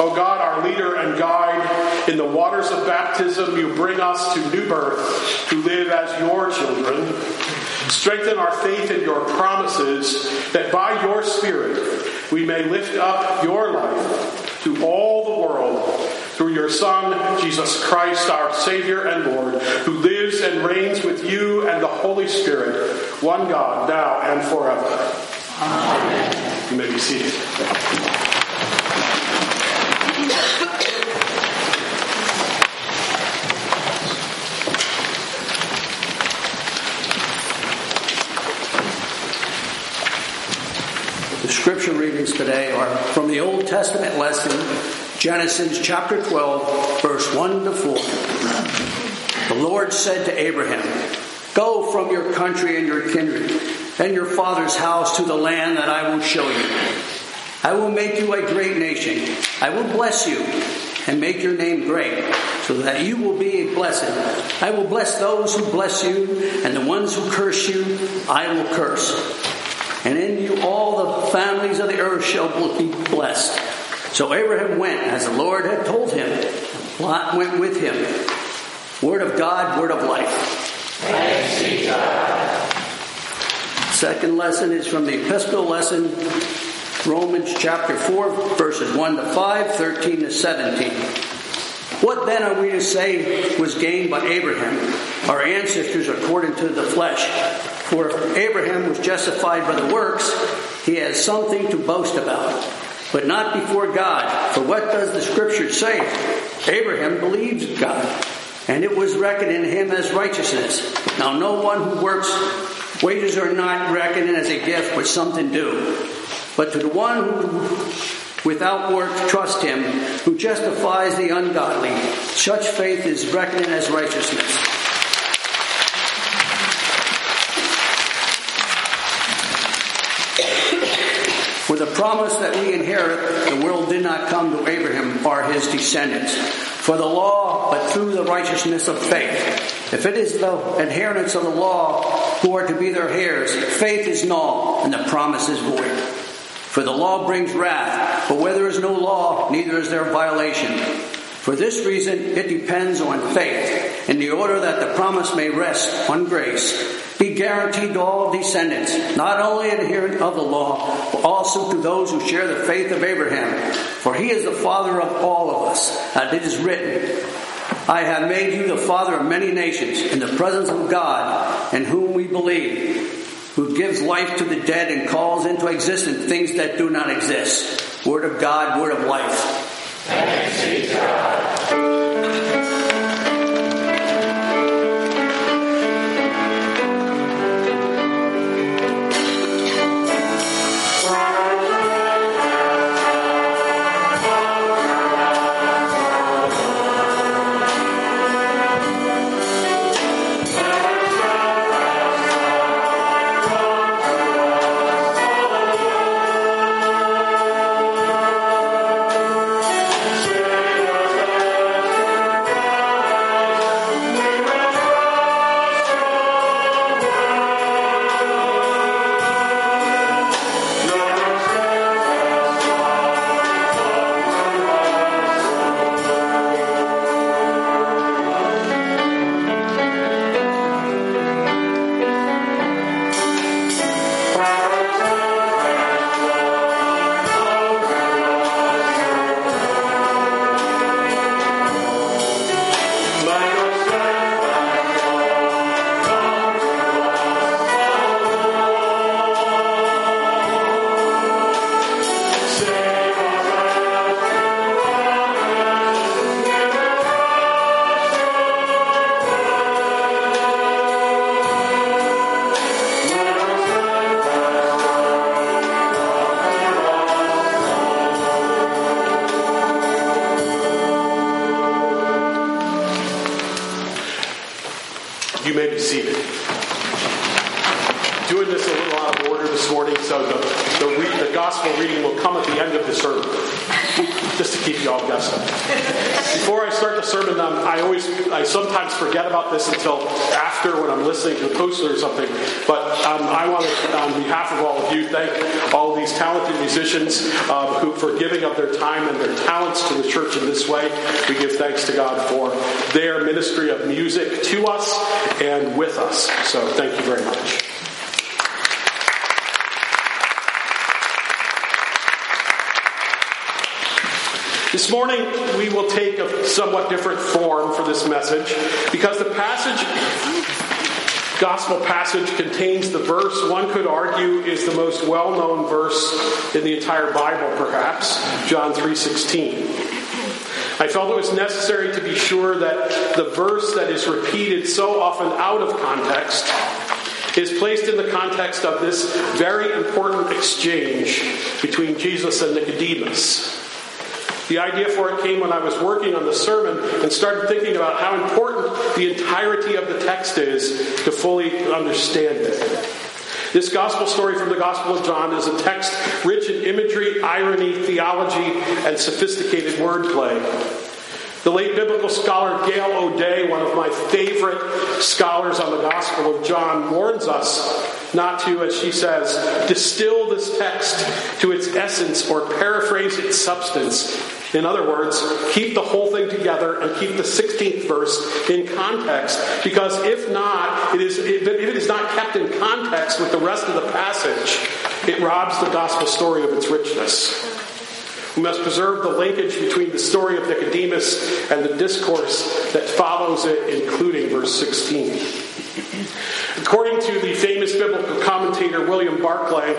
O God, our leader and guide, in the waters of baptism you bring us to new birth to live as your children. Strengthen our faith in your promises that by your Spirit we may lift up your life to all the world through your Son, Jesus Christ, our Savior and Lord, who lives and reigns with you and the Holy Spirit, one God, now and forever. Amen. You may be seated. The scripture readings today are from the Old Testament lesson, Genesis chapter 12, verse 1 to 4. The Lord said to Abraham, Go from your country and your kindred and your father's house to the land that I will show you. I will make you a great nation. I will bless you and make your name great, so that you will be a blessing. I will bless those who bless you, and the ones who curse you, I will curse and in you all the families of the earth shall be blessed. So Abraham went as the Lord had told him. Lot went with him. Word of God, word of life. Thanks be God. Second lesson is from the epistle lesson, Romans chapter 4, verses 1 to 5, 13 to 17. What then are we to say was gained by Abraham, our ancestors according to the flesh? For if Abraham was justified by the works, he has something to boast about, but not before God. For what does the scripture say? Abraham believed God, and it was reckoned in him as righteousness. Now, no one who works, wages are not reckoned as a gift, but something due. But to the one who without work trust him, who justifies the ungodly, such faith is reckoned as righteousness. The promise that we inherit, the world did not come to Abraham or his descendants. For the law, but through the righteousness of faith. If it is the adherents of the law who are to be their heirs, faith is null and the promise is void. For the law brings wrath, but where there is no law, neither is there violation. For this reason, it depends on faith, in the order that the promise may rest on grace, be guaranteed to all descendants, not only adherent of the law, but also to those who share the faith of Abraham. For he is the father of all of us, as it is written, I have made you the father of many nations in the presence of God, in whom we believe, who gives life to the dead and calls into existence things that do not exist. Word of God, word of life. Thanks be to God. This until after when I'm listening to the poster or something. But um, I want to, on behalf of all of you, thank all these talented musicians um, who for giving of their time and their talents to the church in this way. We give thanks to God for their ministry of music to us and with us. So thank you very much. This morning, we will take a somewhat different form for this message because the passage, gospel passage, contains the verse one could argue is the most well-known verse in the entire Bible, perhaps, John 3:16. I felt it was necessary to be sure that the verse that is repeated so often out of context is placed in the context of this very important exchange between Jesus and Nicodemus. The idea for it came when I was working on the sermon and started thinking about how important the entirety of the text is to fully understand it. This gospel story from the Gospel of John is a text rich in imagery, irony, theology, and sophisticated wordplay. The late biblical scholar Gail O'Day, one of my favorite scholars on the Gospel of John, warns us not to, as she says, distill this text to its essence or paraphrase its substance in other words, keep the whole thing together and keep the 16th verse in context, because if not, it is, if it is not kept in context with the rest of the passage, it robs the gospel story of its richness. We must preserve the linkage between the story of Nicodemus and the discourse that follows it, including verse 16. According to the famous biblical commentator William Barclay,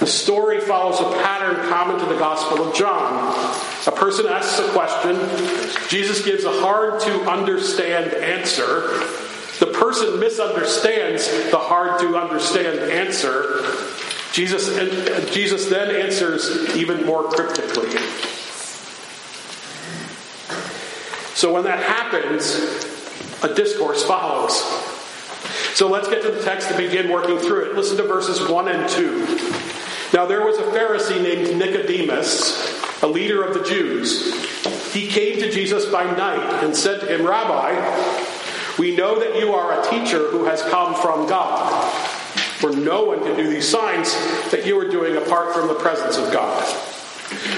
the story follows a pattern common to the Gospel of John. A person asks a question, Jesus gives a hard to understand answer. The person misunderstands the hard to understand answer. Jesus, Jesus then answers even more cryptically. So when that happens, a discourse follows. So let's get to the text to begin working through it. Listen to verses 1 and 2. Now there was a Pharisee named Nicodemus, a leader of the Jews. He came to Jesus by night and said to him, Rabbi, we know that you are a teacher who has come from God. For no one can do these signs that you are doing apart from the presence of God.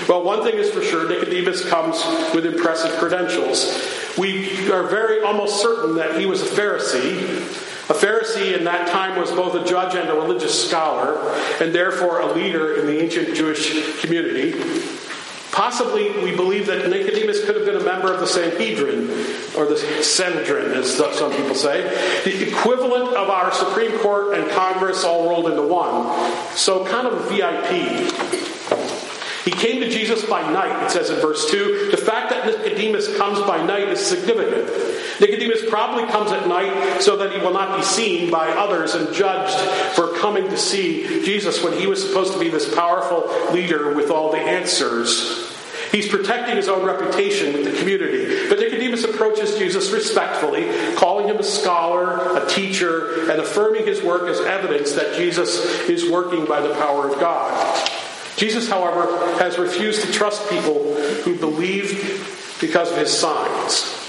Well, one thing is for sure Nicodemus comes with impressive credentials. We are very almost certain that he was a Pharisee a Pharisee in that time was both a judge and a religious scholar, and therefore a leader in the ancient Jewish community. Possibly, we believe that Nicodemus could have been a member of the Sanhedrin, or the Sanhedrin, as some people say, the equivalent of our Supreme Court and Congress all rolled into one. So, kind of a VIP. He came to Jesus by night, it says in verse 2. The fact that Nicodemus comes by night is significant. Nicodemus probably comes at night so that he will not be seen by others and judged for coming to see Jesus when he was supposed to be this powerful leader with all the answers. He's protecting his own reputation with the community. But Nicodemus approaches Jesus respectfully, calling him a scholar, a teacher, and affirming his work as evidence that Jesus is working by the power of God. Jesus, however, has refused to trust people who believe because of his signs.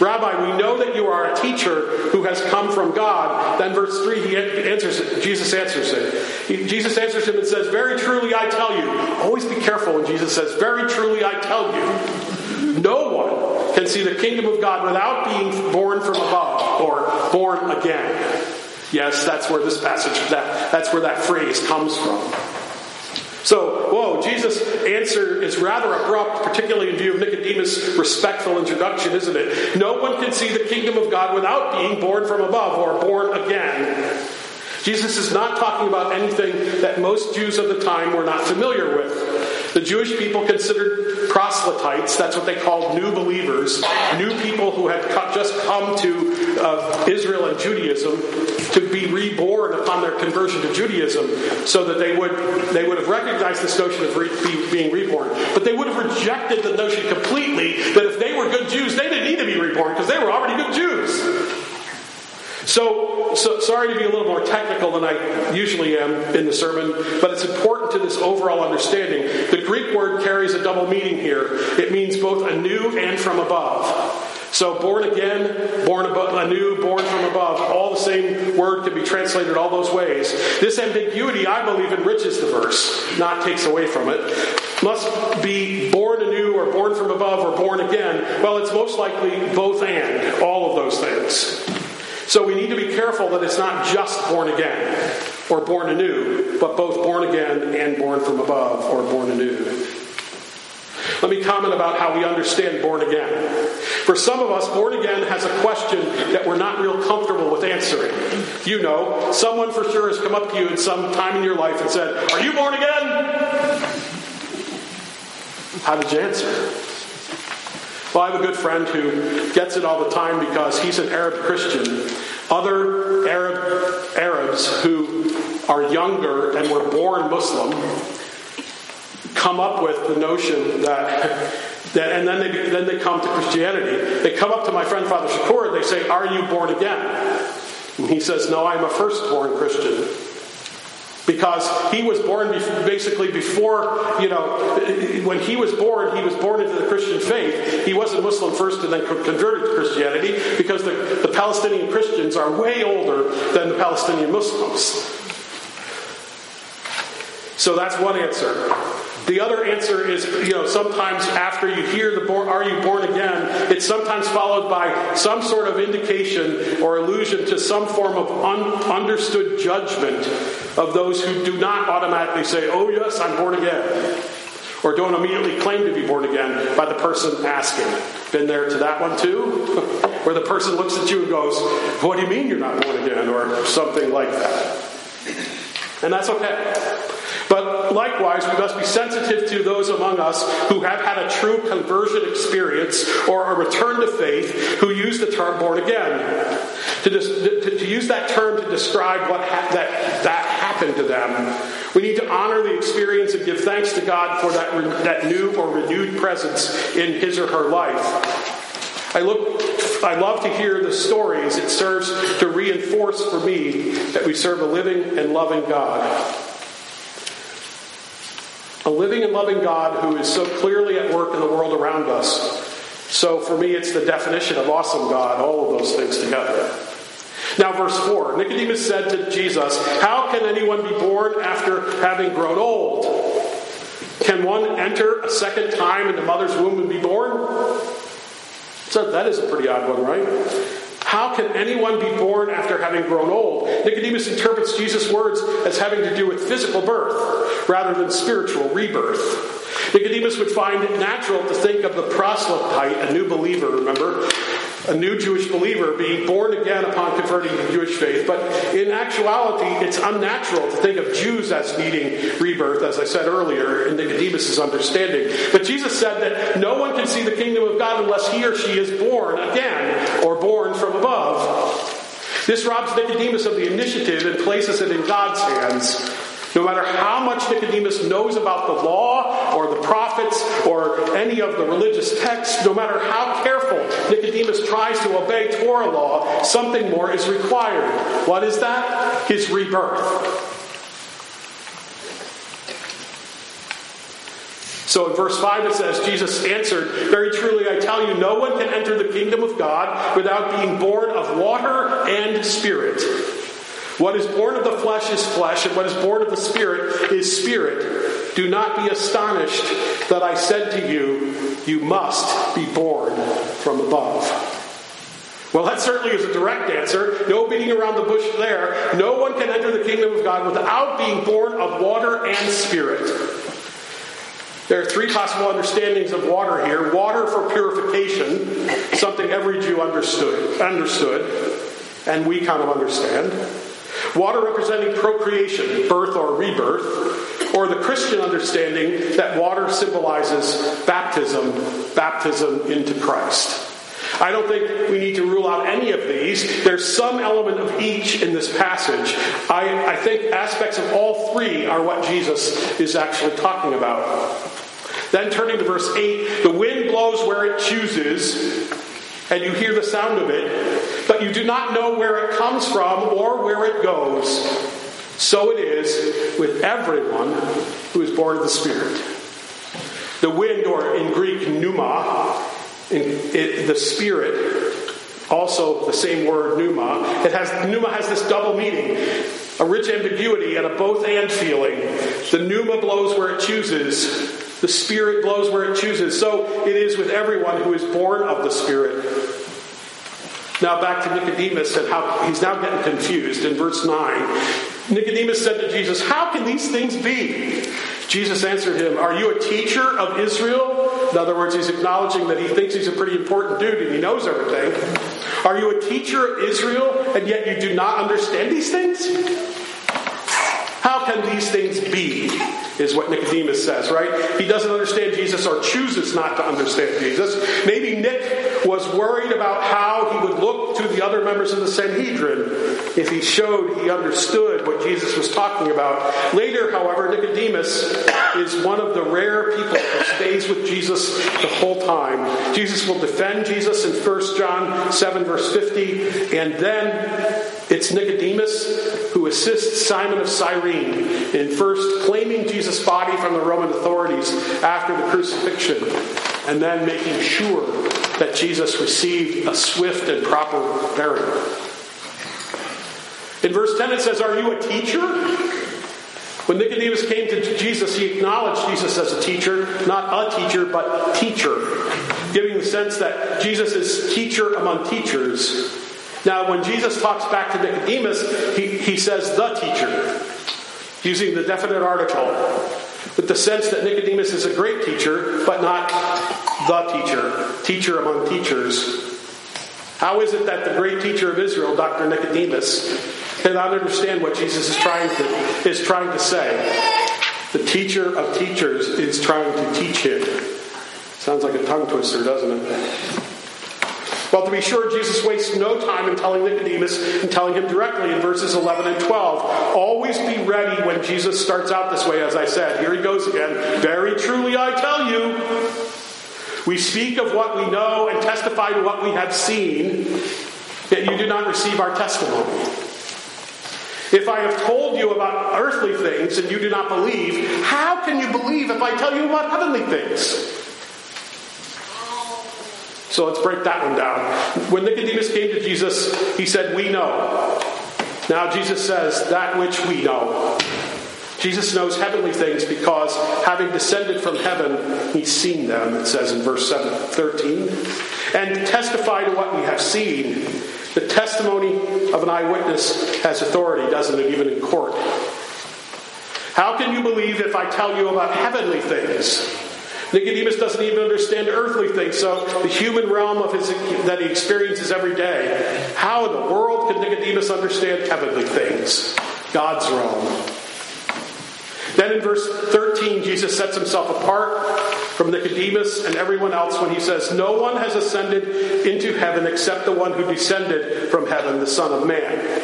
Rabbi, we know that you are a teacher who has come from God. Then, verse 3, he answers it. Jesus answers it. Jesus answers him and says, Very truly I tell you. Always be careful when Jesus says, Very truly I tell you. No one can see the kingdom of God without being born from above or born again. Yes, that's where this passage, that, that's where that phrase comes from. So, whoa, Jesus' answer is rather abrupt, particularly in view of Nicodemus' respectful introduction, isn't it? No one can see the kingdom of God without being born from above or born again. Jesus is not talking about anything that most Jews of the time were not familiar with. The Jewish people considered proselytes, that's what they called new believers, new people who had just come to uh, Israel and Judaism to be reborn upon their conversion to Judaism so that they would, they would have recognized this notion of re, be, being reborn. But they would have rejected the notion completely that if they were good Jews, they didn't need to be reborn because they were already good Jews. So, so, sorry to be a little more technical than I usually am in the sermon, but it's important to this overall understanding. The Greek word carries a double meaning here. It means both anew and from above. So, born again, born above, anew, born from above, all the same word can be translated all those ways. This ambiguity, I believe, enriches the verse, not takes away from it. Must be born anew or born from above or born again. Well, it's most likely both and, all of those things. So we need to be careful that it's not just born again or born anew, but both born again and born from above or born anew. Let me comment about how we understand born again. For some of us, born again has a question that we're not real comfortable with answering. You know, someone for sure has come up to you at some time in your life and said, Are you born again? How did you answer? Well, I have a good friend who gets it all the time because he's an Arab Christian. Other Arab Arabs who are younger and were born Muslim come up with the notion that, that and then they, then they come to Christianity. They come up to my friend Father Shakur and they say, Are you born again? And he says, No, I'm a firstborn Christian. Because he was born basically before, you know, when he was born, he was born into the Christian faith. He wasn't Muslim first and then converted to Christianity because the, the Palestinian Christians are way older than the Palestinian Muslims. So that's one answer. The other answer is, you know, sometimes after you hear the born, are you born again, it's sometimes followed by some sort of indication or allusion to some form of un- understood judgment of those who do not automatically say, oh, yes, I'm born again. Or don't immediately claim to be born again by the person asking. Been there to that one too? Where the person looks at you and goes, What do you mean you're not born again? Or something like that. And that's okay. But likewise, we must be sensitive to those among us who have had a true conversion experience or a return to faith who use the term born again. To, to, to use that term to describe what ha- that, that happened to them. We need to honor the experience and give thanks to God for that, re- that new or renewed presence in his or her life. I look I love to hear the stories. It serves to reinforce for me that we serve a living and loving God. A living and loving God who is so clearly at work in the world around us. So for me, it's the definition of awesome God, all of those things together. Now, verse 4 Nicodemus said to Jesus, How can anyone be born after having grown old? Can one enter a second time in the mother's womb and be born? So that is a pretty odd one, right? How can anyone be born after having grown old? Nicodemus interprets Jesus' words as having to do with physical birth rather than spiritual rebirth. Nicodemus would find it natural to think of the proselyte, a new believer, remember, a new Jewish believer being born again upon converting to the Jewish faith. But in actuality, it's unnatural to think of Jews as needing rebirth, as I said earlier in Nicodemus' understanding. But Jesus said that no one can see the kingdom of God unless he or she is born again or born from above. This robs Nicodemus of the initiative and places it in God's hands. No matter how much Nicodemus knows about the law or the prophets or any of the religious texts, no matter how careful Nicodemus tries to obey Torah law, something more is required. What is that? His rebirth. So in verse 5 it says, Jesus answered, Very truly I tell you, no one can enter the kingdom of God without being born of water and spirit. What is born of the flesh is flesh, and what is born of the Spirit is spirit. Do not be astonished that I said to you, You must be born from above. Well, that certainly is a direct answer. No beating around the bush there. No one can enter the kingdom of God without being born of water and spirit. There are three possible understandings of water here. Water for purification, something every Jew understood, understood, and we kind of understand. Water representing procreation, birth or rebirth, or the Christian understanding that water symbolizes baptism, baptism into Christ. I don't think we need to rule out any of these. There's some element of each in this passage. I, I think aspects of all three are what Jesus is actually talking about. Then turning to verse 8, the wind blows where it chooses, and you hear the sound of it, but you do not know where it comes from or where it goes. So it is with everyone who is born of the Spirit. The wind, or in Greek, pneuma, in, it, the Spirit, also the same word pneuma. It has pneuma has this double meaning, a rich ambiguity and a both and feeling. The pneuma blows where it chooses. The Spirit blows where it chooses. So it is with everyone who is born of the Spirit. Now back to Nicodemus and how he's now getting confused in verse 9. Nicodemus said to Jesus, How can these things be? Jesus answered him, Are you a teacher of Israel? In other words, he's acknowledging that he thinks he's a pretty important dude and he knows everything. Are you a teacher of Israel and yet you do not understand these things? How can these things be? Is what Nicodemus says, right? He doesn't understand Jesus or chooses not to understand Jesus. Maybe Nick was worried about how he would look to the other members of the Sanhedrin if he showed he understood what Jesus was talking about. Later, however, Nicodemus is one of the rare people who stays with Jesus the whole time. Jesus will defend Jesus in 1 John 7, verse 50, and then it's Nicodemus who assists Simon of Cyrene in first claiming Jesus' body from the Roman authorities after the crucifixion, and then making sure that Jesus received a swift and proper burial. In verse 10 it says, Are you a teacher? When Nicodemus came to Jesus, he acknowledged Jesus as a teacher, not a teacher, but teacher, giving the sense that Jesus is teacher among teachers. Now, when Jesus talks back to Nicodemus, he, he says the teacher, using the definite article, with the sense that Nicodemus is a great teacher, but not the teacher, teacher among teachers. How is it that the great teacher of Israel, Dr. Nicodemus, cannot understand what Jesus is trying to, is trying to say? The teacher of teachers is trying to teach him. Sounds like a tongue twister, doesn't it? Well, to be sure, Jesus wastes no time in telling Nicodemus and telling him directly in verses 11 and 12. Always be ready when Jesus starts out this way, as I said. Here he goes again. Very truly I tell you, we speak of what we know and testify to what we have seen, yet you do not receive our testimony. If I have told you about earthly things and you do not believe, how can you believe if I tell you about heavenly things? So let's break that one down. When Nicodemus came to Jesus, he said, We know. Now Jesus says, That which we know. Jesus knows heavenly things because having descended from heaven, he's seen them, it says in verse 7, 13. And testify to what we have seen. The testimony of an eyewitness has authority, doesn't it, even in court? How can you believe if I tell you about heavenly things? Nicodemus doesn't even understand earthly things, so the human realm of his that he experiences every day. How in the world could Nicodemus understand heavenly things? God's realm. Then in verse 13, Jesus sets himself apart from Nicodemus and everyone else when he says, No one has ascended into heaven except the one who descended from heaven, the Son of Man.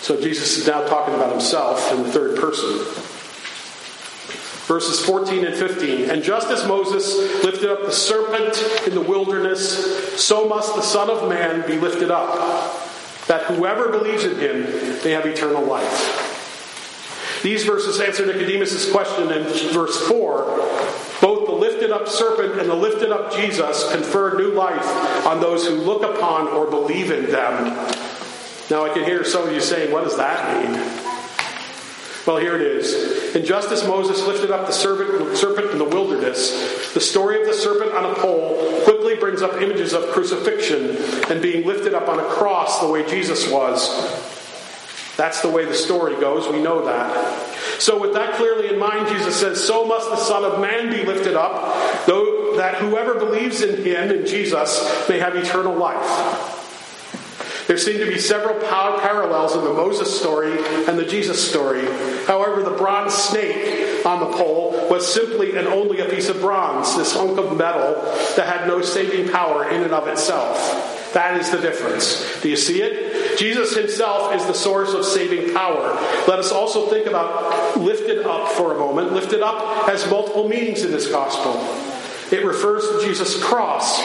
So Jesus is now talking about himself in the third person verses 14 and 15. And just as Moses lifted up the serpent in the wilderness, so must the Son of Man be lifted up, that whoever believes in him may have eternal life. These verses answer Nicodemus' question in verse 4. Both the lifted up serpent and the lifted up Jesus confer new life on those who look upon or believe in them. Now, I can hear some of you saying, What does that mean? Well, here it is. And just as Moses lifted up the serpent in the wilderness, the story of the serpent on a pole quickly brings up images of crucifixion and being lifted up on a cross the way Jesus was. That's the way the story goes. We know that. So, with that clearly in mind, Jesus says, So must the Son of Man be lifted up, though that whoever believes in him, in Jesus, may have eternal life. There seem to be several parallels in the Moses story and the Jesus story. However, the bronze snake on the pole was simply and only a piece of bronze, this hunk of metal that had no saving power in and of itself. That is the difference. Do you see it? Jesus himself is the source of saving power. Let us also think about lifted up for a moment. Lifted up has multiple meanings in this gospel. It refers to Jesus' cross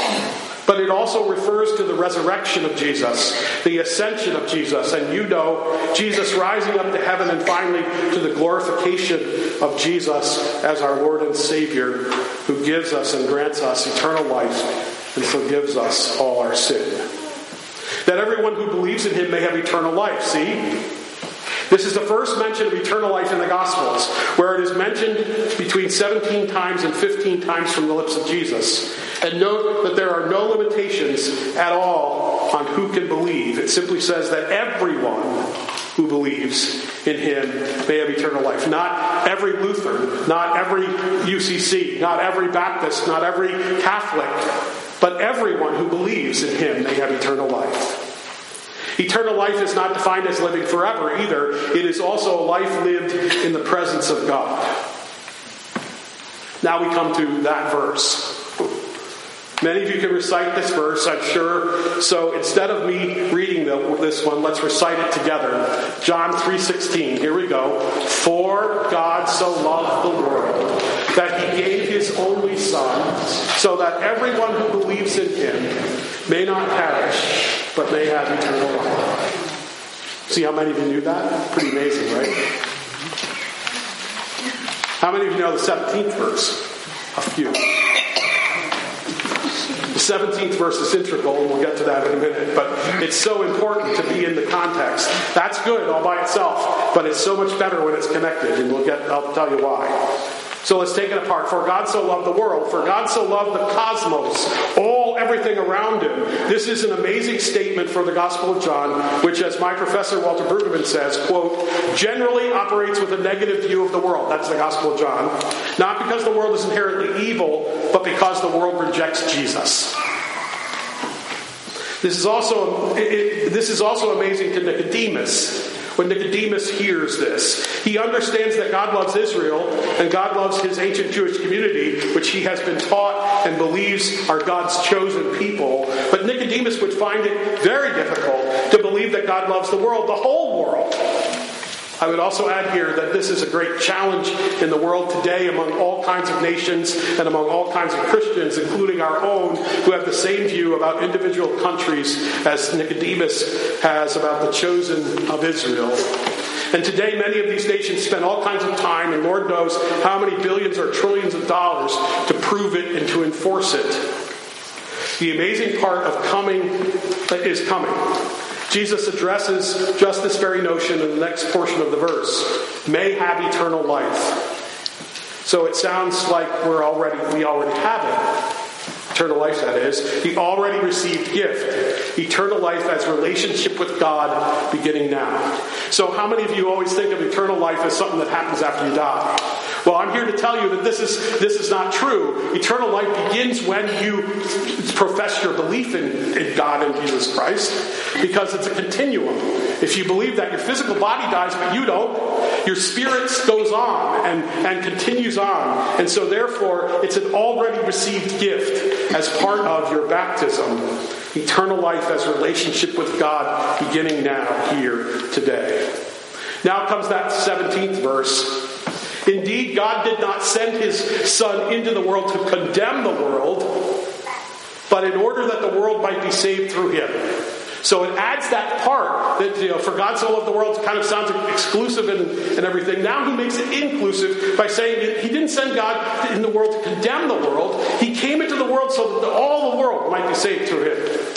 but it also refers to the resurrection of Jesus, the ascension of Jesus, and you know Jesus rising up to heaven and finally to the glorification of Jesus as our Lord and Savior who gives us and grants us eternal life and forgives us all our sin. That everyone who believes in him may have eternal life. See? This is the first mention of eternal life in the Gospels, where it is mentioned between 17 times and 15 times from the lips of Jesus. And note that there are no limitations at all on who can believe. It simply says that everyone who believes in him may have eternal life. Not every Lutheran, not every UCC, not every Baptist, not every Catholic, but everyone who believes in him may have eternal life. Eternal life is not defined as living forever either. It is also a life lived in the presence of God. Now we come to that verse. Many of you can recite this verse, I'm sure. So instead of me reading the, this one, let's recite it together. John 3:16. Here we go. For God so loved the world that he gave his only son so that everyone who believes in him may not perish but may have eternal life. See how many of you knew that? Pretty amazing, right? How many of you know the 17th verse? A few. The 17th verse is integral, and we'll get to that in a minute, but it's so important to be in the context. That's good all by itself, but it's so much better when it's connected, and we'll get, I'll tell you why. So let's take it apart. For God so loved the world, for God so loved the cosmos, all everything around him. This is an amazing statement from the Gospel of John, which, as my professor Walter Brueggemann says, quote, generally operates with a negative view of the world. That's the Gospel of John. Not because the world is inherently evil, but because the world rejects Jesus. This is also it, this is also amazing to Nicodemus when Nicodemus hears this. He understands that God loves Israel and God loves his ancient Jewish community, which he has been taught and believes are God's chosen people. But Nicodemus would find it very difficult to believe that God loves the world, the whole. I would also add here that this is a great challenge in the world today among all kinds of nations and among all kinds of Christians, including our own, who have the same view about individual countries as Nicodemus has about the chosen of Israel. And today, many of these nations spend all kinds of time, and Lord knows how many billions or trillions of dollars to prove it and to enforce it. The amazing part of coming is coming. Jesus addresses just this very notion in the next portion of the verse may have eternal life. So it sounds like we're already we already have it. Eternal life, that is. The already received gift. Eternal life as relationship with God beginning now. So, how many of you always think of eternal life as something that happens after you die? Well, I'm here to tell you that this is, this is not true. Eternal life begins when you profess your belief in, in God and Jesus Christ, because it's a continuum. If you believe that your physical body dies, but you don't, your spirit goes on and, and continues on. And so, therefore, it's an already received gift as part of your baptism. Eternal life as relationship with God beginning now, here, today. Now comes that 17th verse. Indeed, God did not send his Son into the world to condemn the world, but in order that the world might be saved through him. So it adds that part that, you know, for God so loved the world kind of sounds exclusive and, and everything. Now he makes it inclusive by saying he didn't send God in the world to condemn the world. He came into the world so that all the world might be saved through him.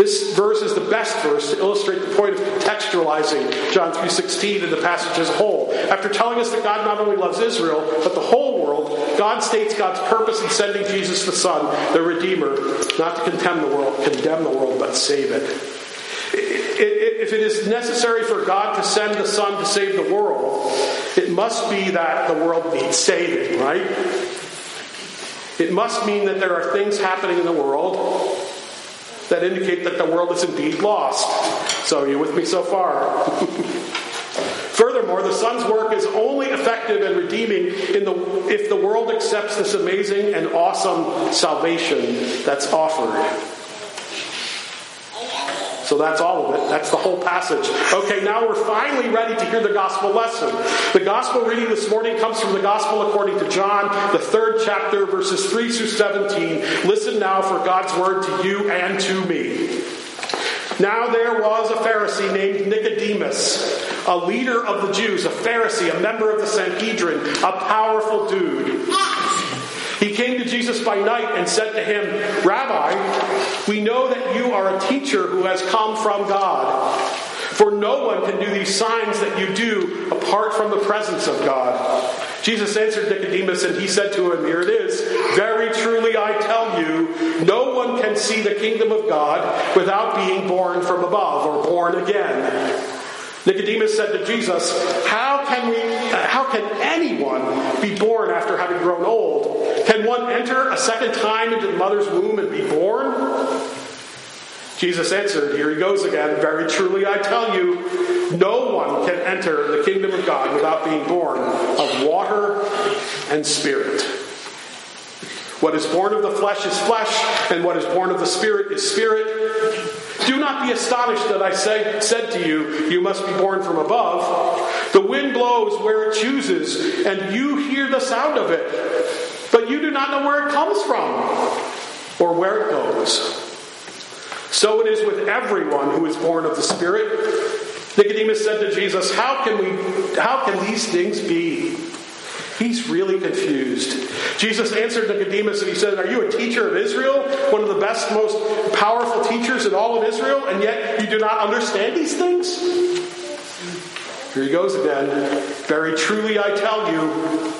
This verse is the best verse to illustrate the point of contextualizing John 3:16 and the passage as a whole. After telling us that God not only loves Israel, but the whole world, God states God's purpose in sending Jesus the Son, the Redeemer, not to condemn the world, condemn the world, but save it. If it is necessary for God to send the Son to save the world, it must be that the world needs saving, right? It must mean that there are things happening in the world that indicate that the world is indeed lost. So, you with me so far? Furthermore, the Son's work is only effective and redeeming in the, if the world accepts this amazing and awesome salvation that's offered. So that's all of it. That's the whole passage. Okay, now we're finally ready to hear the gospel lesson. The gospel reading this morning comes from the gospel according to John, the third chapter, verses 3 through 17. Listen now for God's word to you and to me. Now there was a Pharisee named Nicodemus, a leader of the Jews, a Pharisee, a member of the Sanhedrin, a powerful dude. Came to Jesus by night and said to him, Rabbi, we know that you are a teacher who has come from God. For no one can do these signs that you do apart from the presence of God. Jesus answered Nicodemus and he said to him, Here it is. Very truly I tell you, no one can see the kingdom of God without being born from above or born again. Nicodemus said to Jesus, How can we how can anyone be born after having grown old? Can one enter a second time into the mother's womb and be born? Jesus answered, Here he goes again. Very truly I tell you, no one can enter the kingdom of God without being born of water and spirit. What is born of the flesh is flesh, and what is born of the spirit is spirit. Do not be astonished that I say, said to you, You must be born from above. The wind blows where it chooses, and you hear the sound of it, but you do not know where it comes from or where it goes. So it is with everyone who is born of the Spirit. Nicodemus said to Jesus, How can we how can these things be? He's really confused. Jesus answered Nicodemus and he said, Are you a teacher of Israel? One of the best, most powerful teachers in all of Israel, and yet you do not understand these things? Here he goes again. Very truly I tell you,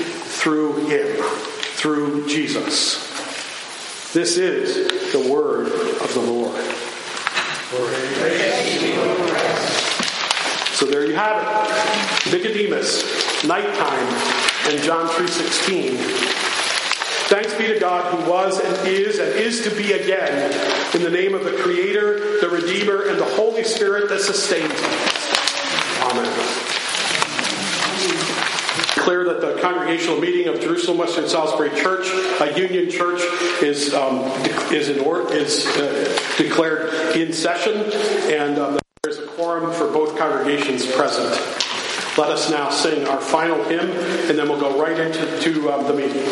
Jesus. This is the word of the Lord. So there you have it. Nicodemus, nighttime, and John 3.16. Thanks be to God who was and is and is to be again in the name of the Creator, the Redeemer, and the Holy Spirit that sustains us. Amen congregational meeting of Jerusalem Western Salisbury Church, a Union Church, is um, is or, is uh, declared in session, and um, there's a quorum for both congregations present. Let us now sing our final hymn, and then we'll go right into to, um, the meeting.